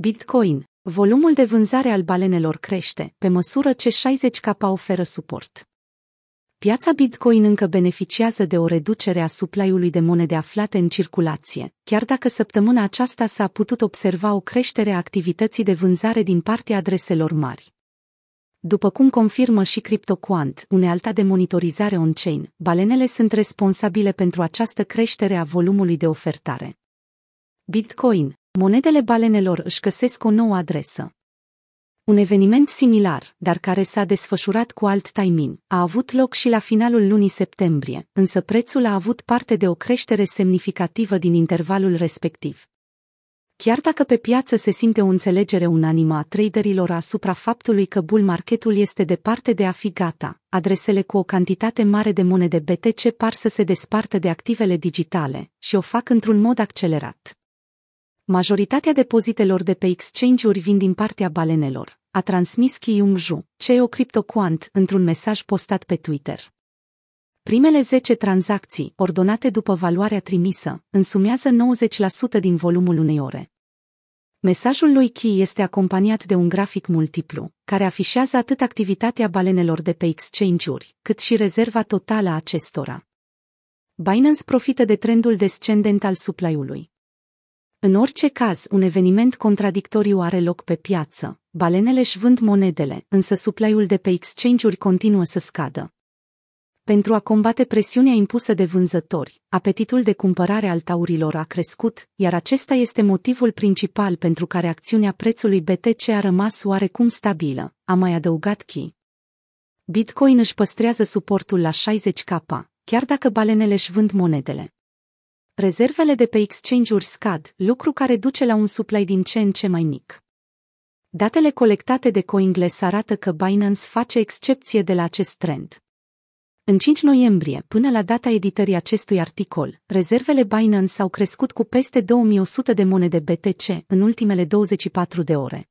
Bitcoin. Volumul de vânzare al balenelor crește, pe măsură ce 60K oferă suport. Piața Bitcoin încă beneficiază de o reducere a supply-ului de monede aflate în circulație, chiar dacă săptămâna aceasta s-a putut observa o creștere a activității de vânzare din partea adreselor mari. După cum confirmă și CryptoQuant, unealta de monitorizare on-chain, balenele sunt responsabile pentru această creștere a volumului de ofertare. Bitcoin, monedele balenelor își găsesc o nouă adresă. Un eveniment similar, dar care s-a desfășurat cu alt timing, a avut loc și la finalul lunii septembrie, însă prețul a avut parte de o creștere semnificativă din intervalul respectiv. Chiar dacă pe piață se simte o înțelegere unanimă a traderilor asupra faptului că bull marketul este departe de a fi gata, adresele cu o cantitate mare de monede BTC par să se despartă de activele digitale și o fac într-un mod accelerat. Majoritatea depozitelor de pe exchange-uri vin din partea balenelor, a transmis Qi Yongju, CEO CryptoQuant, într-un mesaj postat pe Twitter. Primele 10 tranzacții, ordonate după valoarea trimisă, însumează 90% din volumul unei ore. Mesajul lui Key este acompaniat de un grafic multiplu, care afișează atât activitatea balenelor de pe exchange-uri, cât și rezerva totală a acestora. Binance profită de trendul descendent al supply-ului. În orice caz, un eveniment contradictoriu are loc pe piață. Balenele își vând monedele, însă supply-ul de pe exchange-uri continuă să scadă. Pentru a combate presiunea impusă de vânzători, apetitul de cumpărare al taurilor a crescut, iar acesta este motivul principal pentru care acțiunea prețului BTC a rămas oarecum stabilă, a mai adăugat Key. Bitcoin își păstrează suportul la 60k, chiar dacă balenele își vând monedele. Rezervele de pe exchange-uri scad, lucru care duce la un supply din ce în ce mai mic. Datele colectate de CoinGlass arată că Binance face excepție de la acest trend. În 5 noiembrie, până la data editării acestui articol, rezervele Binance au crescut cu peste 2100 de monede BTC în ultimele 24 de ore.